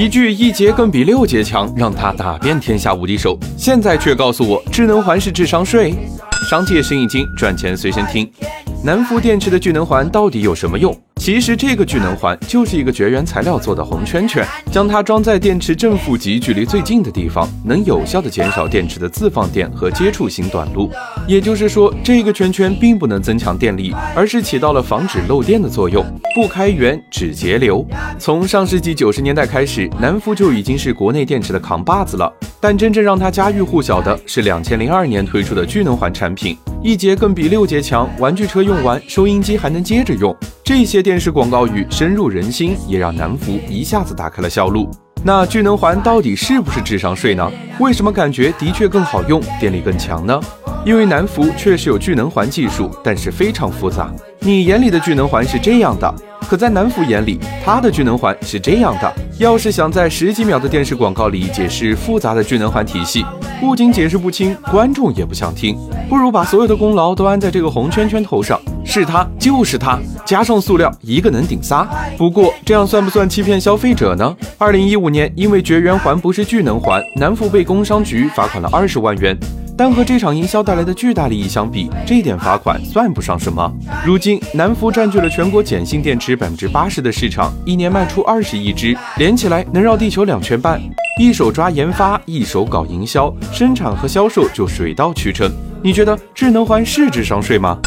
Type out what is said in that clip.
一句一节更比六节强，让他打遍天下无敌手。现在却告诉我智能环是智商税？商界生意经，赚钱随身听。南孚电池的聚能环到底有什么用？其实这个聚能环就是一个绝缘材料做的红圈圈，将它装在电池正负极距离最近的地方，能有效的减少电池的自放电和接触型短路。也就是说，这个圈圈并不能增强电力，而是起到了防止漏电的作用，不开源只节流。从上世纪九十年代开始，南孚就已经是国内电池的扛把子了。但真正让它家喻户晓的是两千零二年推出的聚能环产品，一节更比六节强，玩具车用完，收音机还能接着用。这些电视广告语深入人心，也让南孚一下子打开了销路。那聚能环到底是不是智商税呢？为什么感觉的确更好用，电力更强呢？因为南孚确实有聚能环技术，但是非常复杂。你眼里的聚能环是这样的，可在南孚眼里，它的聚能环是这样的。要是想在十几秒的电视广告里解释复杂的聚能环体系，不仅解释不清，观众也不想听。不如把所有的功劳都安在这个红圈圈头上，是它就是它，加上塑料，一个能顶仨。不过这样算不算欺骗消费者呢？二零一五年，因为绝缘环不是聚能环，南孚被工商局罚款了二十万元。但和这场营销带来的巨大利益相比，这点罚款算不上什么。如今，南孚占据了全国碱性电池百分之八十的市场，一年卖出二十亿只，连起来能绕地球两圈半。一手抓研发，一手搞营销，生产和销售就水到渠成。你觉得智能环是智商税吗？